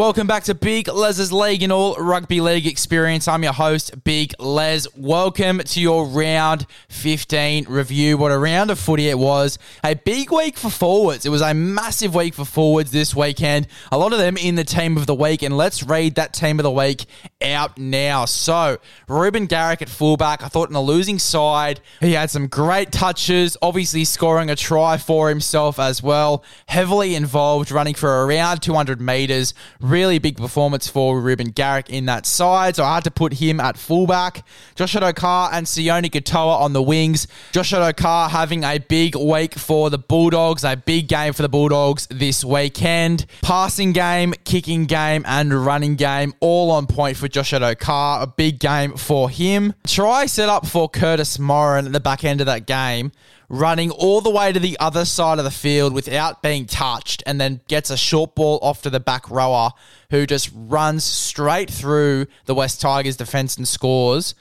welcome back to Big Les's League and all rugby league experience. I'm your host, Big Les. Welcome to your round 15 review. What a round of footy it was. A big week for forwards. It was a massive week for forwards this weekend. A lot of them in the team of the week. And let's read that team of the week out now. So, Reuben Garrick at fullback. I thought in a losing side, he had some great touches, obviously scoring a try for himself as well. Heavily involved, running for around 200 metres. Really big performance for Reuben Garrick in that side, so I had to put him at fullback. Josh Addo-Carr and Sione Katoa on the wings. Josh Addo-Carr having a big week for the Bulldogs, a big game for the Bulldogs this weekend. Passing game, kicking game, and running game all on point for Josh Addo-Carr. A big game for him. Try set up for Curtis Moran at the back end of that game running all the way to the other side of the field without being touched and then gets a short ball off to the back rower who just runs straight through the West Tigers defense and scores.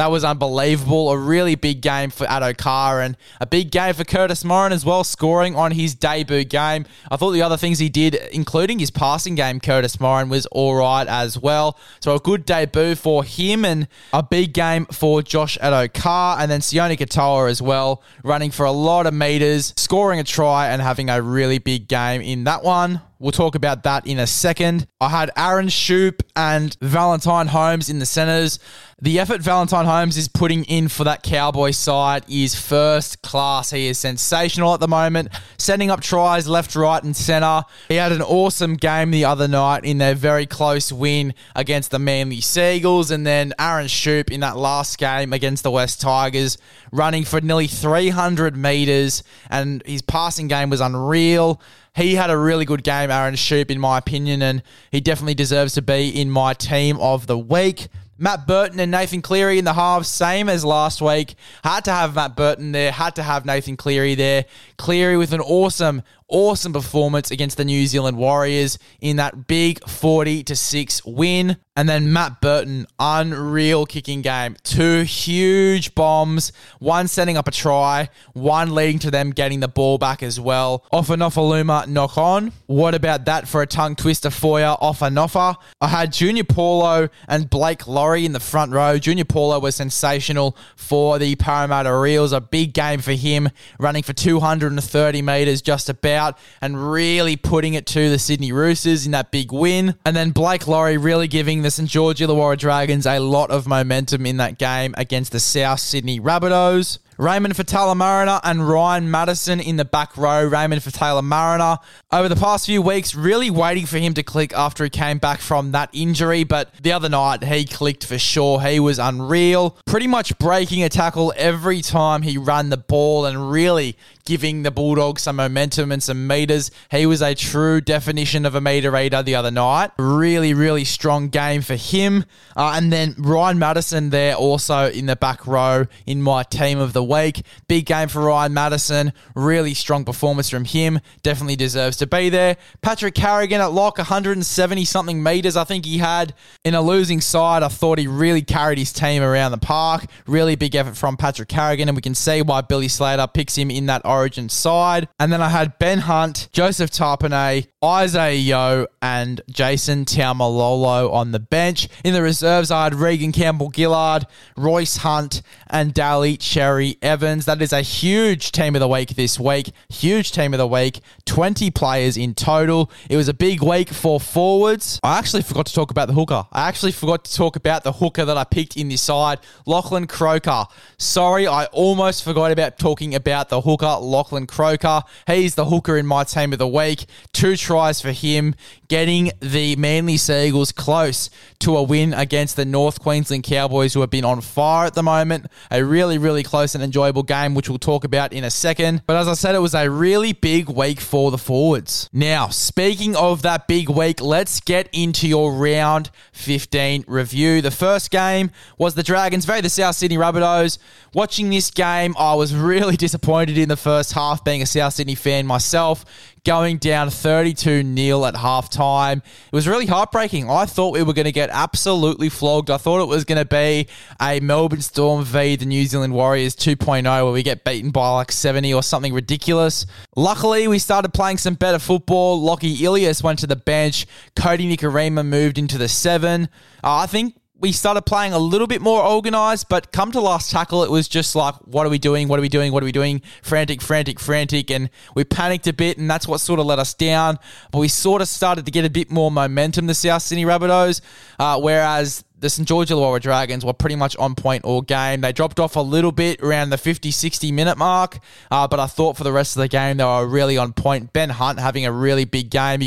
That was unbelievable. A really big game for Addo-Carr and a big game for Curtis Morin as well, scoring on his debut game. I thought the other things he did, including his passing game, Curtis Morin, was all right as well. So a good debut for him and a big game for Josh Addo-Carr. And then Sione Katoa as well, running for a lot of meters, scoring a try and having a really big game in that one. We'll talk about that in a second. I had Aaron Schoupp and Valentine Holmes in the centres. The effort Valentine Holmes is putting in for that Cowboy side is first class. He is sensational at the moment, setting up tries left, right, and centre. He had an awesome game the other night in their very close win against the Manly Sea Eagles. And then Aaron Schoupp in that last game against the West Tigers, running for nearly 300 metres, and his passing game was unreal. He had a really good game, Aaron Schoupp, in my opinion, and he definitely deserves to be in my team of the week. Matt Burton and Nathan Cleary in the halves, same as last week. Had to have Matt Burton there, had to have Nathan Cleary there. Cleary with an awesome, awesome performance against the New Zealand Warriors in that big 40 to 6 win. And then Matt Burton, unreal kicking game. Two huge bombs, one setting up a try, one leading to them getting the ball back as well. Off a Nofoaluma knock on. What about that for a tongue twister for you? Off a Noffa. I had Junior Paulo and Blake Lawrie in the front row. Junior Paulo was sensational for the Parramatta Eels. A big game for him, running for 230 metres just about and really putting it to the Sydney Roosters in that big win. And then Blake Lawrie really giving the St George Illawarra Dragons a lot of momentum in that game against the South Sydney Rabbitohs. Raymond Faitala Mariner and Ryan Matterson in the back row. Raymond Faitala Mariner over the past few weeks, really waiting for him to click after he came back from that injury. But the other night, he clicked for sure. He was unreal, pretty much breaking a tackle every time he ran the ball and really giving the Bulldogs some momentum and some meters. He was a true definition of a meter reader the other night. Really, really strong game for him. Uh, and then Ryan Matterson there also in the back row in my team of the week. Big game for Ryan Matterson. Really strong performance from him. Definitely deserves to be there. Patrick Carrigan at lock, 170 something meters. I think he had in a losing side. I thought he really carried his team around the park. Really big effort from Patrick Carrigan, and we can see why Billy Slater picks him in that origin side. And then I had Ben Hunt, Joseph Tapine, Isaiah Yeo, and Jason Taumalolo on the bench. In the reserves, I had Reagan Campbell Gillard, Royce Hunt, and Daly Cherry Evans. That is a huge team of the week this week. Huge team of the week. 20 players in total. It was a big week for forwards. I actually forgot to talk about the hooker. I actually forgot to talk about the hooker that I picked in this side, Lachlan Croker. Sorry, I almost forgot about talking about the hooker, Lachlan Croker. He's the hooker in my team of the week. Two tries for him, getting the Manly Sea Eagles close to a win against the North Queensland Cowboys, who have been on fire at the moment. A really, really close and enjoyable game, which we'll talk about in a second. But as I said, it was a really big week for the forwards. Now, speaking of that big week, let's get into your round 15 review. The first game was the Dragons, very the South Sydney Rabbitohs. Watching this game, I was really disappointed in the first half, being a South Sydney fan myself, going down 32 0 at halftime. It was really heartbreaking. I thought we were going to get absolutely flogged. I thought it was going to be a Melbourne Storm v the New Zealand Warriors 2.0 where we get beaten by like 70 or something ridiculous. Luckily, we started playing some better football. Lockie Ilias went to the bench. Cody Nikorima moved into the seven. Uh, I think we started playing a little bit more organized, but come to last tackle, it was just like, what are we doing? What are we doing? What are we doing? Frantic, frantic, frantic. And we panicked a bit, and that's what sort of let us down. But we sort of started to get a bit more momentum, the South Sydney Rabbitohs, uh, whereas the St. George Illawarra Dragons were pretty much on point all game. They dropped off a little bit around the 50, 60 minute mark, uh, but I thought for the rest of the game they were really on point. Ben Hunt having a really big game.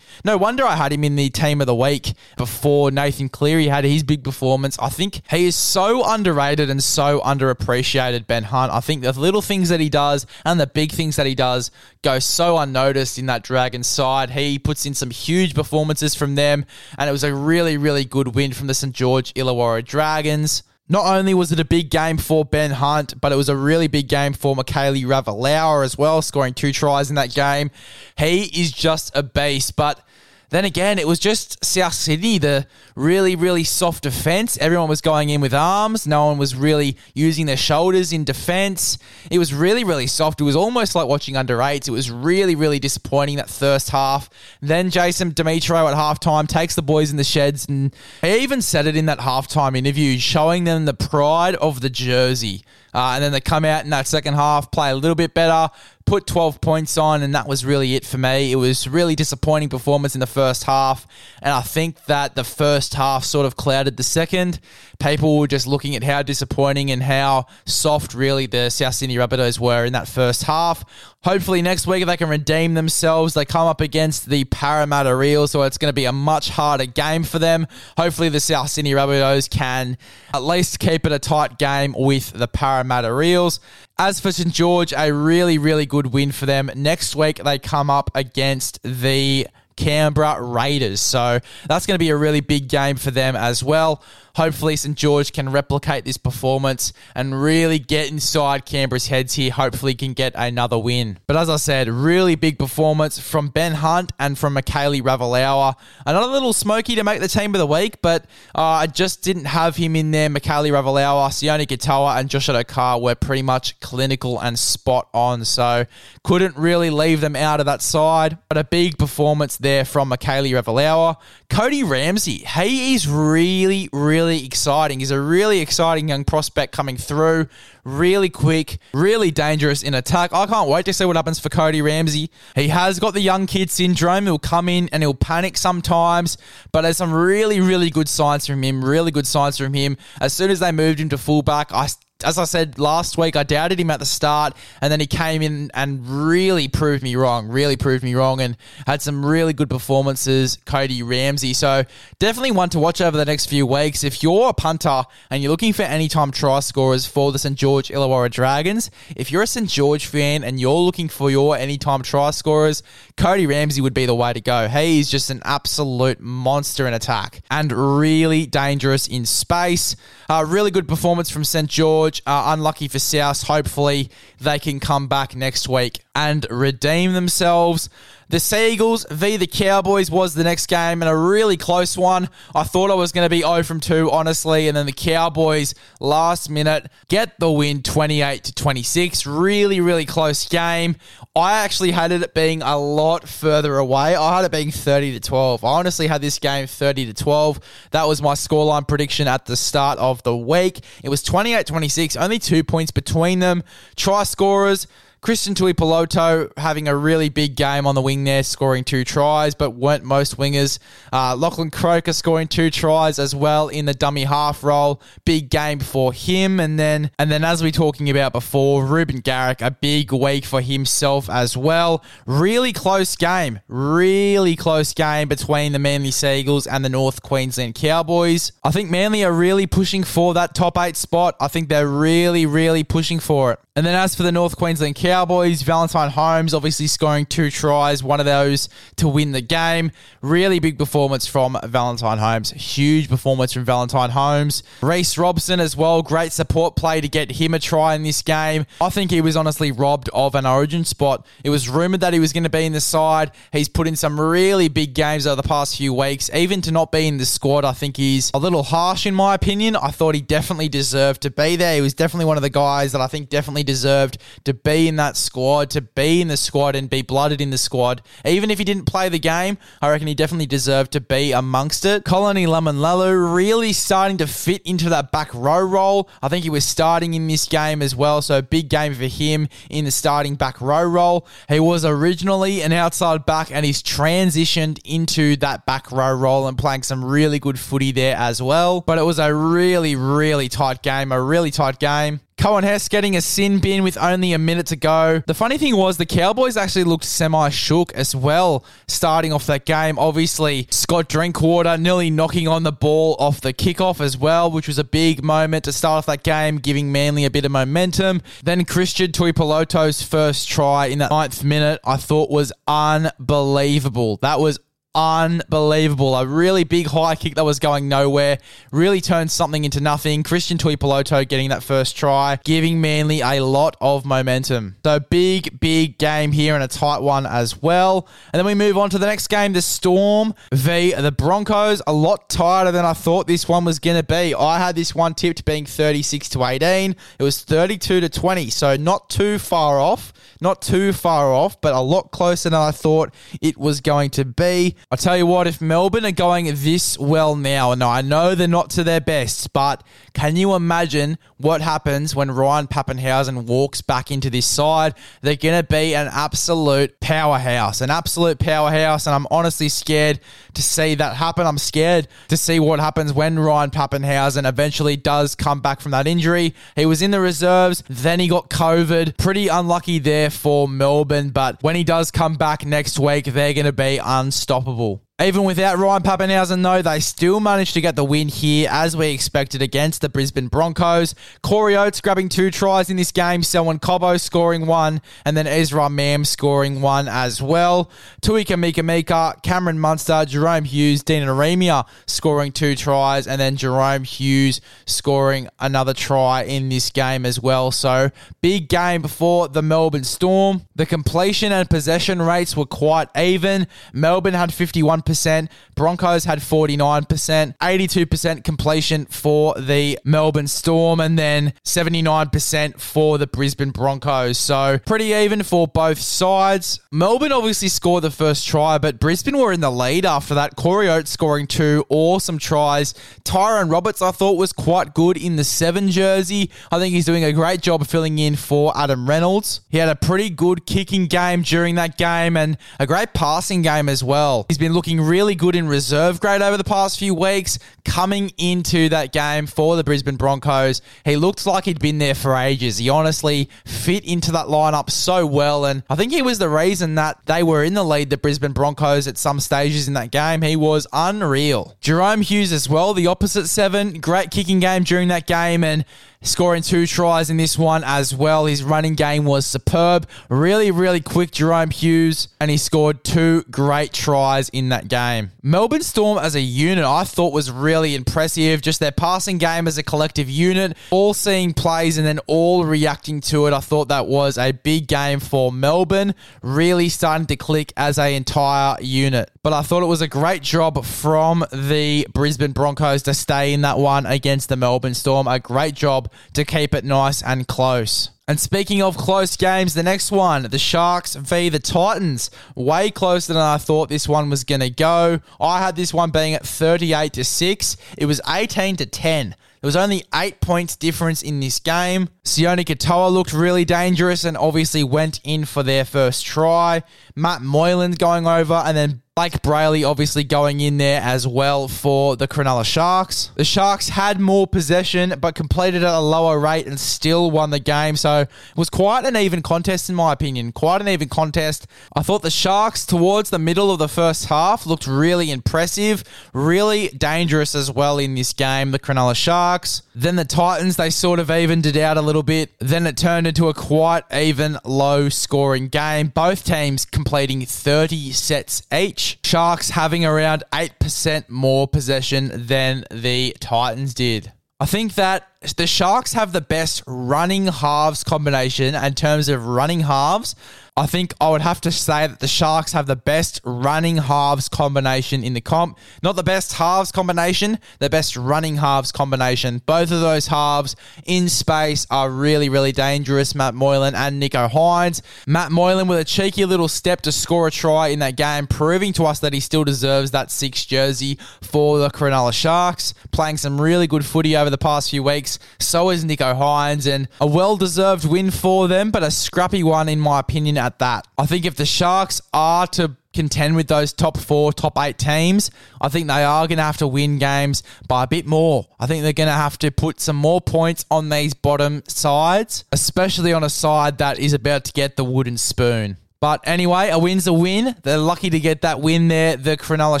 no wonder I had him in the team of the week before Nathan Cleary had his big performance. I think he is so underrated and so underappreciated, Ben Hunt. I think the little things that he does and the big things that he does go so unnoticed in that Dragons side. He puts in some huge performances from them, and it was a really, really good win from the St. George George Illawarra Dragons. Not only was it a big game for Ben Hunt, but it was a really big game for Mikaele Ravalawa as well, scoring two tries in that game. He is just a beast, but then again, it was just South Sydney, the really, really soft defence. Everyone was going in with arms. No one was really using their shoulders in defence. It was really, really soft. It was almost like watching under eights. It was really, really disappointing that first half. Then Jason Demetriou at halftime takes the boys in the sheds, and he even said it in that halftime interview, showing them the pride of the jersey. Uh, and then they come out in that second half, play a little bit better, put 12 points on, and that was really it for me. It was really disappointing performance in the first half, and I think that the first half sort of clouded the second. People were just looking at how disappointing and how soft really the South Sydney Rabbitohs were in that first half. Hopefully next week they can redeem themselves. They come up against the Parramatta Eels, so it's going to be a much harder game for them. Hopefully the South Sydney Rabbitohs can at least keep it a tight game with the Parramatta Eels. As for St George, a really, really good win for them. Next week they come up against the Canberra Raiders. So that's going to be a really big game for them as well. Hopefully, St George can replicate this performance and really get inside Canberra's heads here. Hopefully, can get another win. But as I said, really big performance from Ben Hunt and from Mikaele Ravalawa. Another little smoky to make the team of the week, but uh, I just didn't have him in there. Mikaele Ravalawa, Sione Katoa, and Josh Addo-Carr were pretty much clinical and spot on. So couldn't really leave them out of that side. But a big performance there from Mikaele Ravalawa. Cody Ramsey, he is really, really exciting. He's a really exciting young prospect coming through, really quick, really dangerous in attack. I can't wait to see what happens for Cody Ramsey. He has got the young kid syndrome. He'll come in and he'll panic sometimes, but there's some really, really good signs from him, really good signs from him. As soon as they moved him to fullback, I as I said last week, I doubted him at the start, and then he came in and really proved me wrong. Really proved me wrong, and had some really good performances. Cody Ramsey, so definitely one to watch over the next few weeks. If you're a punter and you're looking for anytime try scorers for the St George Illawarra Dragons, if you're a St George fan and you're looking for your anytime try scorers, Cody Ramsey would be the way to go. He's just an absolute monster in attack and really dangerous in space. Uh, really good performance from St George. George are unlucky for South. Hopefully, they can come back next week and redeem themselves. The Sea Eagles v the Cowboys was the next game and a really close one. I thought I was going to be 0 from 2, honestly, and then the Cowboys last minute get the win 28 to 26. Really, really close game. I actually had it being a lot further away. I had it being 30 to 12. I honestly had this game 30 to 12. That was my scoreline prediction at the start of the week. It was 28 26, only two points between them. Try scorers. Christian Tuipulotu having a really big game on the wing there, scoring two tries, but weren't most wingers. Uh, Lachlan Croker scoring two tries as well in the dummy half role. Big game for him. And then, and then as we talking about before, Reuben Garrick, a big week for himself as well. Really close game. Really close game between the Manly Sea Eagles and the North Queensland Cowboys. I think Manly are really pushing for that top eight spot. I think they're really, really pushing for it. And then as for the North Queensland Cowboys, Valentine Holmes obviously scoring two tries, one of those to win the game. Really big performance from Valentine Holmes. Huge performance from Valentine Holmes. Reece Robson as well, great support play to get him a try in this game. I think he was honestly robbed of an origin spot. It was rumoured that he was going to be in the side. He's put in some really big games over the past few weeks. Even to not be in the squad, I think he's a little harsh in my opinion. I thought he definitely deserved to be there. He was definitely one of the guys that I think definitely deserved to be in that squad, to be in the squad and be blooded in the squad. Even if he didn't play the game, I reckon he definitely deserved to be amongst it. Colony Lemonello really starting to fit into that back row role. I think he was starting in this game as well, so big game for him in the starting back row role. He was originally an outside back and he's transitioned into that back row role and playing some really good footy there as well. But it was a really, really tight game, a really tight game. Coen Hess getting a sin bin with only a minute to go. The funny thing was the Cowboys actually looked semi shook as well starting off that game. Obviously, Scott Drinkwater nearly knocking on the ball off the kickoff as well, which was a big moment to start off that game, giving Manly a bit of momentum. Then Christian Tuipulotu's first try in that ninth minute, I thought was unbelievable. That was unbelievable. A really big high kick that was going nowhere. Really turned something into nothing. Christian Tuipulotu getting that first try, giving Manly a lot of momentum. So big, big game here and a tight one as well. And then we move on to the next game, the Storm v the Broncos. A lot tighter than I thought this one was going to be. I had this one tipped being 36 to 18. It was 32 to 20, so not too far off. Not too far off, but a lot closer than I thought it was going to be. I tell you what, if Melbourne are going this well now, and I know they're not to their best, but can you imagine what happens when Ryan Papenhuyzen walks back into this side? They're going to be an absolute powerhouse, an absolute powerhouse, and I'm honestly scared to see that happen. I'm scared to see what happens when Ryan Papenhuyzen eventually does come back from that injury. He was in the reserves, then he got COVID. Pretty unlucky there for Melbourne, but when he does come back next week, they're going to be unstoppable level even without Ryan Papenhuyzen, though, they still managed to get the win here as we expected against the Brisbane Broncos. Corey Oates grabbing two tries in this game, Selwyn Cobbo scoring one, and then Ezra Mam scoring one as well. Tui Kamikamica, Cameron Munster, Jahrome Hughes, Dean Ieremia scoring two tries, and then Jahrome Hughes scoring another try in this game as well. So, big game before the Melbourne Storm. The completion and possession rates were quite even. Melbourne had 51 percent Broncos had 49%, 82% completion for the Melbourne Storm, and then 79% for the Brisbane Broncos. So pretty even for both sides. Melbourne obviously scored the first try, but Brisbane were in the lead after that. Corey Oates scoring two awesome tries. Tyrone Roberts, I thought, was quite good in the seven jersey. I think he's doing a great job filling in for Adam Reynolds. He had a pretty good kicking game during that game and a great passing game as well. He's been looking really good in reserve grade over the past few weeks. Coming into that game for the Brisbane Broncos, he looked like he'd been there for ages. He honestly fit into that lineup so well, and I think he was the reason that they were in the lead, the Brisbane Broncos, at some stages in that game. He was unreal. Jahrome Hughes as well, the opposite seven, great kicking game during that game, and scoring two tries in this one as well. His running game was superb. Really, really quick, Jahrome Hughes, and he scored two great tries in that game. Melbourne Storm as a unit, I thought was really impressive. Just their passing game as a collective unit, all seeing plays and then all reacting to it. I thought that was a big game for Melbourne, really starting to click as a entire unit. But I thought it was a great job from the Brisbane Broncos to stay in that one against the Melbourne Storm. A great job to keep it nice and close. And speaking of close games, the next one, the Sharks v the Titans, way closer than I thought this one was going to go. I had this one being at 38 to 6. It was 18 to 10. There was only eight points difference in this game. Sione Katoa looked really dangerous and obviously went in for their first try. Matt Moylan going over and then Blayke Brailey obviously going in there as well for the Cronulla Sharks. The Sharks had more possession but completed at a lower rate and still won the game. So it was quite an even contest in my opinion. Quite an even contest. I thought the Sharks towards the middle of the first half looked really impressive, really dangerous as well in this game, the Cronulla Sharks. Then the Titans, they sort of evened it out a little bit. Then it turned into a quite even low scoring game. Both teams completing 30 sets each. Sharks having around 8% more possession than the Titans did. I think that the Sharks have the best running halves combination in terms of running halves I think I would have to say that the Sharks have the best running halves combination in the comp. Not the best halves combination, the best running halves combination. Both of those halves in space are really, really dangerous. Matt Moylan and Nicho Hynes. Matt Moylan with a cheeky little step to score a try in that game, proving to us that he still deserves that six jersey for the Cronulla Sharks. Playing some really good footy over the past few weeks. So is Nicho Hynes, and a well deserved win for them, but a scrappy one in my opinion at that. I think if the Sharks are to contend with those top four, top eight teams, I think they are going to have to win games by a bit more. I think they're going to have to put some more points on these bottom sides, especially on a side that is about to get the wooden spoon. But anyway, a win's a win. They're lucky to get that win there. The Cronulla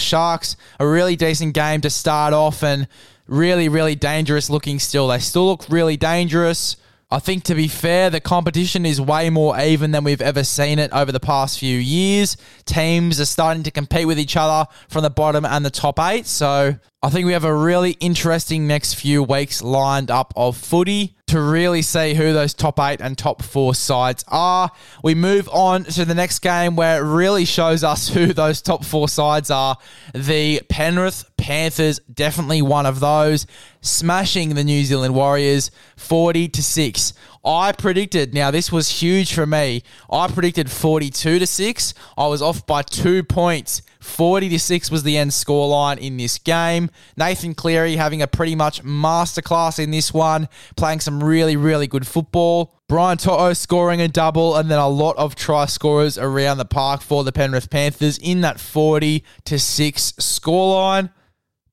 Sharks, a really decent game to start off and really, really dangerous looking still. They still look really dangerous. I think to be fair, the competition is way more even than we've ever seen it over the past few years. Teams are starting to compete with each other from the bottom and the top eight. So I think we have a really interesting next few weeks lined up of footy to really see who those top eight and top four sides are. We move on to the next game where it really shows us who those top four sides are. The Penrith Panthers, definitely one of those, smashing the New Zealand Warriors 40 to 6. I predicted, now this was huge for me. I predicted 42 to 6. I was off by 2 points. 40 to 6 was the end scoreline in this game. Nathan Cleary having a pretty much masterclass in this one, playing some really, really good football. Brian To'o scoring a double, and then a lot of try scorers around the park for the Penrith Panthers in that 40 to 6 scoreline.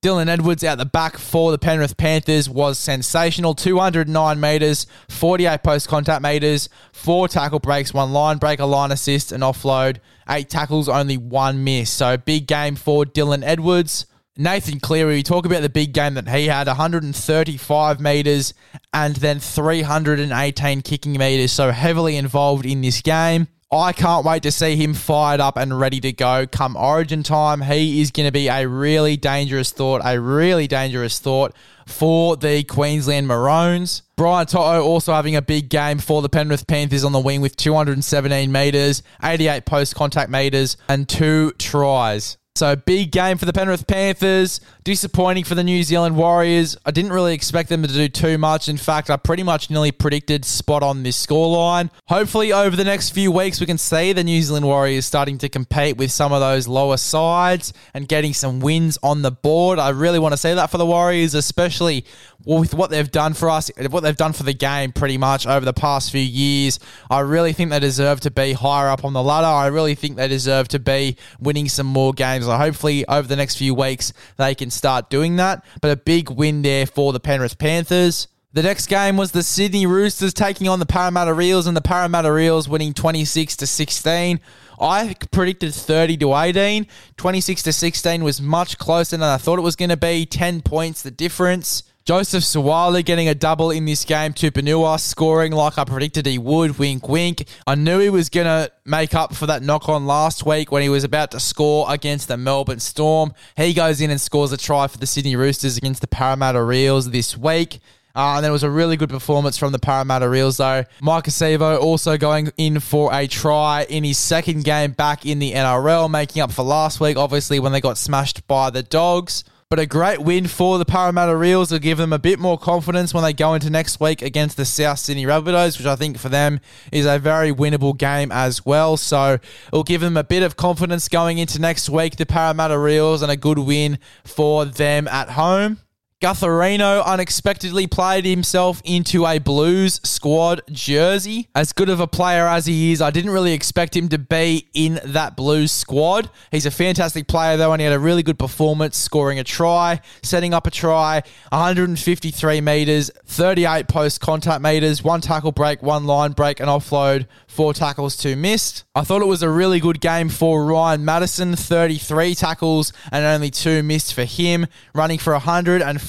Dylan Edwards out the back for the Penrith Panthers was sensational. 209 metres, 48 post contact metres, four tackle breaks, one line break, a line assist, an offload, eight tackles, only one miss. So big game for Dylan Edwards. Nathan Cleary, we talk about the big game that he had 135 metres and then 318 kicking metres. So heavily involved in this game. I can't wait to see him fired up and ready to go come origin time. He is going to be a really dangerous thought, a really dangerous thought for the Queensland Maroons. Brian To'o also having a big game for the Penrith Panthers on the wing with 217 metres, 88 post contact metres, and two tries. So big game for the Penrith Panthers. Disappointing for the New Zealand Warriors. I didn't really expect them to do too much. In fact, I pretty much nearly predicted spot on this scoreline. Hopefully, over the next few weeks, we can see the New Zealand Warriors starting to compete with some of those lower sides and getting some wins on the board. I really want to see that for the Warriors, especially with what they've done for us, what they've done for the game pretty much over the past few years. I really think they deserve to be higher up on the ladder. I really think they deserve to be winning some more games. So hopefully over the next few weeks they can start doing that. But a big win there for the Penrith Panthers. The next game was the Sydney Roosters taking on the Parramatta Eels and the Parramatta Eels winning 26 to 16. I predicted 30 to 18. 26 to 16 was much closer than I thought it was going to be. 10 points the difference. Joseph Suaalii getting a double in this game. Tupouniua scoring like I predicted he would. Wink, wink. I knew he was going to make up for that knock on last week when he was about to score against the Melbourne Storm. He goes in and scores a try for the Sydney Roosters against the Parramatta Eels this week. Uh, and there was a really good performance from the Parramatta Eels, though. Maika Sivo also going in for a try in his second game back in the NRL, making up for last week, obviously, when they got smashed by the Dogs. But a great win for the Parramatta Eels will give them a bit more confidence when they go into next week against the South Sydney Rabbitohs, which I think for them is a very winnable game as well. So it'll give them a bit of confidence going into next week, the Parramatta Eels, and a good win for them at home. Gutherino unexpectedly played himself into a Blues squad jersey. As good of a player as he is, I didn't really expect him to be in that Blues squad. He's a fantastic player, though, and he had a really good performance, scoring a try, setting up a try, 153 metres, 38 post contact metres, one tackle break, one line break, and offload, four tackles, two missed. I thought it was a really good game for Ryan Matterson, 33 tackles and only two missed for him, running for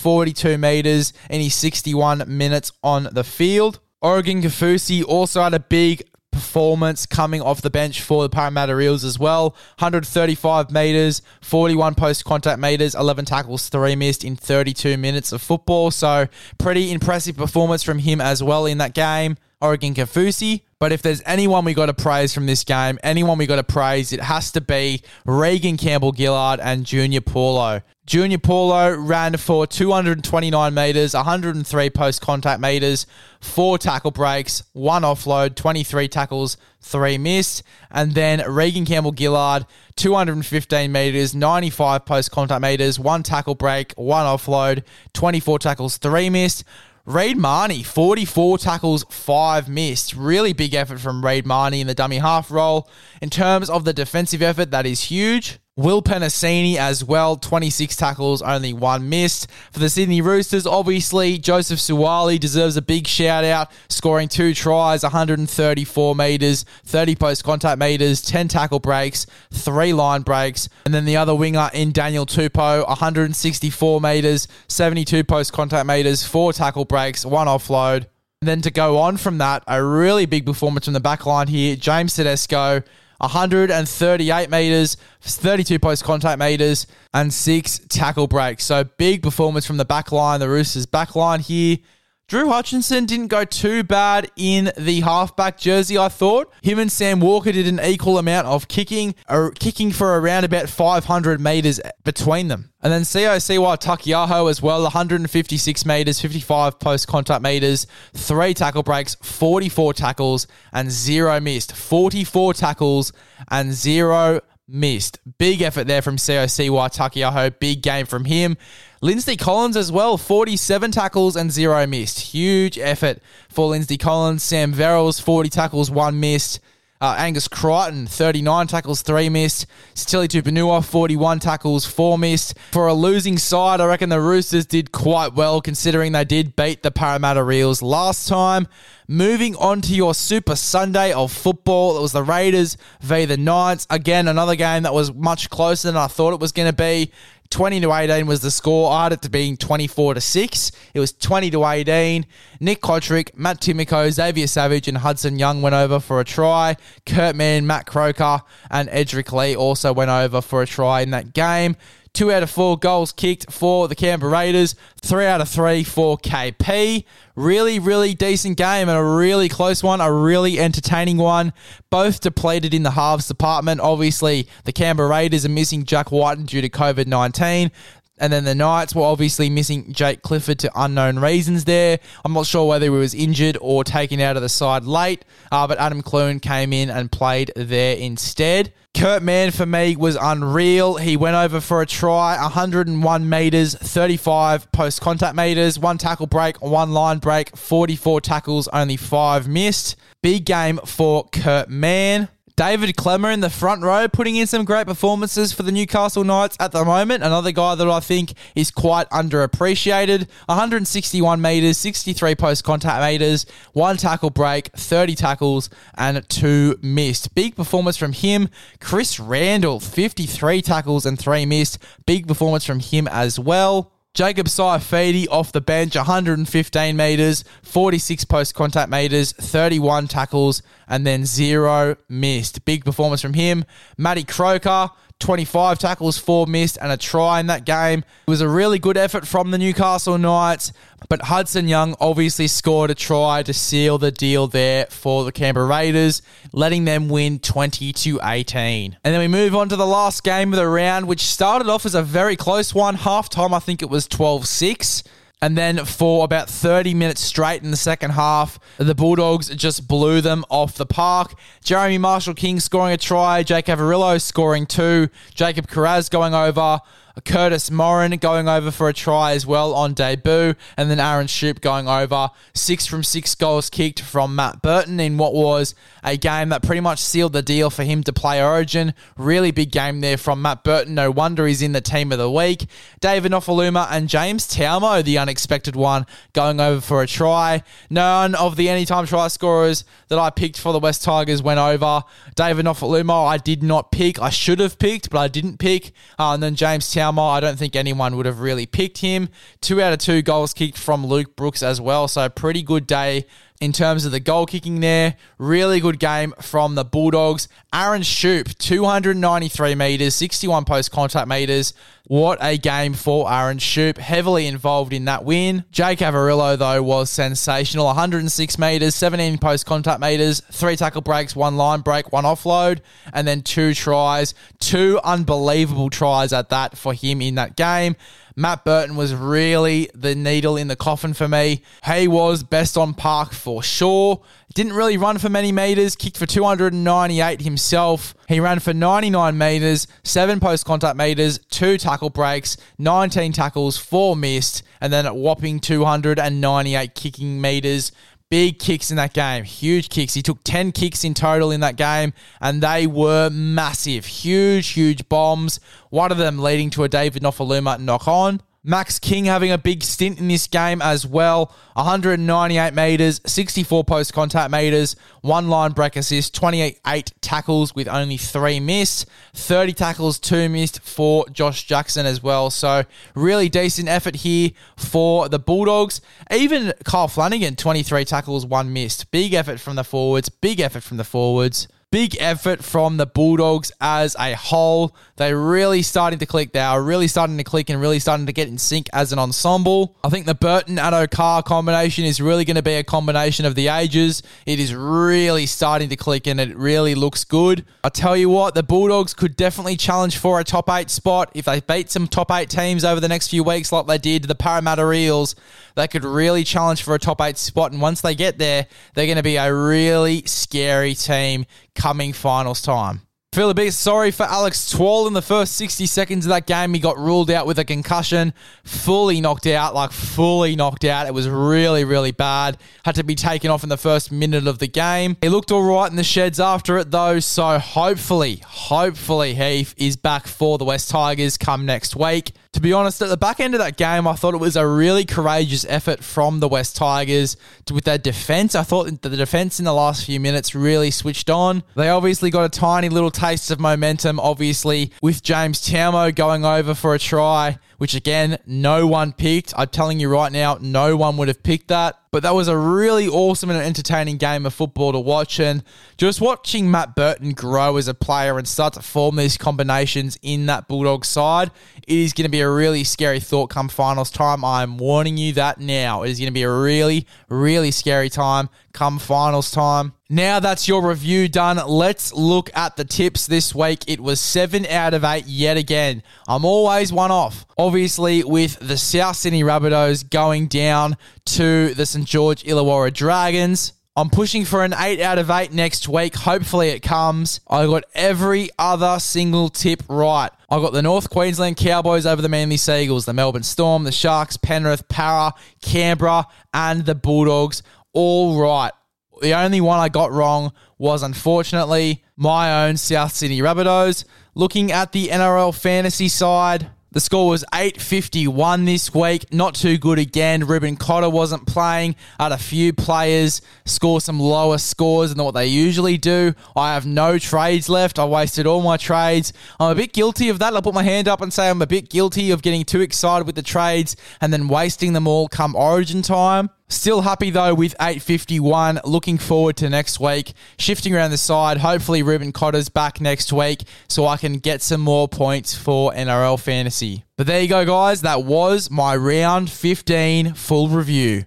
142 metres in his 61 minutes on the field. Oregon Kaufusi also had a big performance coming off the bench for the Parramatta Eels as well. 135 metres, 41 post contact metres, 11 tackles, 3 missed in 32 minutes of football. So, pretty impressive performance from him as well in that game. Oregon Kaufusi. But if there's anyone we got to praise from this game, anyone we got to praise, it has to be Reagan Campbell Gillard and Junior Paulo. Junior Paulo ran for 229 metres, 103 post contact metres, four tackle breaks, one offload, 23 tackles, three missed. And then Reagan Campbell Gillard, 215 metres, 95 post contact metres, one tackle break, one offload, 24 tackles, three missed. Reed Mahoney, 44 tackles, 5 missed. Really big effort from Reed Mahoney in the dummy half role. In terms of the defensive effort, that is huge. Will Penisini as well, 26 tackles, only one missed. For the Sydney Roosters, obviously, Joseph Suaalii deserves a big shout out, scoring two tries, 134 metres, 30 post contact metres, 10 tackle breaks, three line breaks. And then the other winger in Daniel Tupou, 164 metres, 72 post contact metres, four tackle breaks, one offload. And then to go on from that, a really big performance from the back line here, James Tedesco. 138 metres, 32 post contact metres, and six tackle breaks. So big performance from the back line, the Roosters back line here. Drew Hutchinson didn't go too bad in the halfback jersey, I thought. Him and Sam Walker did an equal amount of kicking, uh, kicking for around about 500 metres between them. And then COCY Taukeiaho as well, 156 metres, 55 post contact metres, three tackle breaks, 44 tackles, and zero missed. 44 tackles and zero missed. Big effort there from COCY Taukeiaho. Big game from him. Lindsay Collins as well, 47 tackles and zero missed. Huge effort for Lindsay Collins. Sam Verrills, 40 tackles, one missed. Uh, Angus Crichton, 39 tackles, 3 missed. Sitili Tupouniua, 41 tackles, 4 missed. For a losing side, I reckon the Roosters did quite well considering they did beat the Parramatta Eels last time. Moving on to your Super Sunday of football, it was the Raiders v the Knights. Again, another game that was much closer than I thought it was going to be. 20 to 18 was the score. I had it to being 24 to 6. It was 20 to 18. Nick Cotric, Matt Timoko, Xavier Savage, and Hudson Young went over for a try. Kurt Mann, Matt Croker, and Edrick Lee also went over for a try in that game. Two out of four goals kicked for the Canberra Raiders. Three out of three for KP. Really, really decent game and a really close one, a really entertaining one. Both depleted in the halves department. Obviously, the Canberra Raiders are missing Jack Wighton due to COVID 19. And then the Knights were obviously missing Jake Clifford to unknown reasons there. I'm not sure whether he was injured or taken out of the side late, uh, but Adam Clune came in and played there instead. Kurt Mann for me was unreal. He went over for a try, 101 metres, 35 post contact metres, one tackle break, one line break, 44 tackles, only five missed. Big game for Kurt Mann. David Klemmer in the front row, putting in some great performances for the Newcastle Knights at the moment. Another guy that I think is quite underappreciated. 161 metres, 63 post contact metres, one tackle break, 30 tackles, and two missed. Big performance from him. Chris Randall, 53 tackles and three missed. Big performance from him as well. Jacob Saifiti off the bench, 115 metres, 46 post contact metres, 31 tackles, and then zero missed. Big performance from him. Matty Croker, 25 tackles, four missed, and a try in that game. It was a really good effort from the Newcastle Knights, but Hudson Young obviously scored a try to seal the deal there for the Canberra Raiders, letting them win 20 to 18. And then we move on to the last game of the round, which started off as a very close one. Half time, I think it was 12 6. And then for about 30 minutes straight in the second half, the Bulldogs just blew them off the park. Jeremy Marshall King scoring a try, Jake Averillo scoring two, Jacob Kiraz going over Curtis Morin going over for a try as well on debut, and then Aaron Schoupp going over. Six from six goals kicked from Matt Burton in what was a game that pretty much sealed the deal for him to play Origin. Really big game there from Matt Burton. No wonder he's in the team of the week. David Nofoaluma and James Tamou, the unexpected one, going over for a try. None of the anytime try scorers that I picked for the West Tigers went over. David Nofoaluma, I did not pick. I should have picked, but I didn't pick. Uh, and then James I don't think anyone would have really picked him. Two out of two goals kicked from Luke Brooks as well. So pretty good day in terms of the goal kicking there. Really good game from the Bulldogs. Aaron Schoupp, 293 metres, 61 post contact metres. What a game for Aaron Schoupp. Heavily involved in that win. Jake Averillo, though, was sensational. 106 metres, 17 post contact metres, three tackle breaks, one line break, one offload, and then two tries. Two unbelievable tries at that for him in that game. Matt Burton was really the needle in the coffin for me. He was best on park for sure. Didn't really run for many meters, kicked for 298 himself. He ran for 99 meters, 7 post contact meters, 2 tackle breaks, 19 tackles, 4 missed, and then a whopping 298 kicking meters. Big kicks in that game, huge kicks. He took 10 kicks in total in that game, and they were massive. Huge, huge bombs. One of them leading to a David Nofoaluma knock on. Max King having a big stint in this game as well. 198 metres, 64 post contact metres, one line break assist, 28 tackles with only three missed, 30 tackles, two missed for Josh Jackson as well. So, really decent effort here for the Bulldogs. Even Kyle Flanagan, 23 tackles, one missed. Big effort from the forwards, big effort from the forwards. Big effort from the Bulldogs as a whole. They're really starting to click. They are really starting to click and really starting to get in sync as an ensemble. I think the Burton and Carr combination is really going to be a combination of the ages. It is really starting to click and it really looks good. I tell you what, the Bulldogs could definitely challenge for a top eight spot if they beat some top eight teams over the next few weeks, like they did to the Parramatta Eels. They could really challenge for a top eight spot, and once they get there, they're going to be a really scary team coming finals time. Feel a bit sorry for Alex Twal in the first 60 seconds of that game. He got ruled out with a concussion, fully knocked out, like fully knocked out. It was really, really bad. Had to be taken off in the first minute of the game. He looked all right in the sheds after it, though. So hopefully, hopefully, he is back for the West Tigers come next week. To be honest, at the back end of that game, I thought it was a really courageous effort from the West Tigers to, with their defense. I thought the defense in the last few minutes really switched on. They obviously got a tiny little taste of momentum, obviously, with James Tamou going over for a try which again, no one picked. I'm telling you right now, no one would have picked that. But that was a really awesome and entertaining game of football to watch. And just watching Matt Burton grow as a player and start to form these combinations in that Bulldog side, it is going to be a really scary thought come finals time. I'm warning you that now. It is going to be a really, really scary time come finals time. Now that's your review done. Let's look at the tips this week. It was seven out of eight yet again. I'm always one off. Obviously, with the South Sydney Rabbitohs going down to the St. George Illawarra Dragons. I'm pushing for an 8 out of 8 next week. Hopefully it comes. I got every other single tip right. I got the North Queensland Cowboys over the Manly Sea Eagles, the Melbourne Storm, the Sharks, Penrith, Para, Canberra, and the Bulldogs. All right. The only one I got wrong was unfortunately my own South Sydney Rabbitohs. Looking at the NRL fantasy side, the score was 851 this week. Not too good again. Reuben Cotter wasn't playing. I had a few players score some lower scores than what they usually do. I have no trades left. I wasted all my trades. I'm a bit guilty of that. I'll put my hand up and say I'm a bit guilty of getting too excited with the trades and then wasting them all come origin time. Still happy though with 851. Looking forward to next week. Shifting around the side. Hopefully Reuben Cotter's back next week so I can get some more points for NRL fantasy. But there you go, guys. That was my round 15 full review.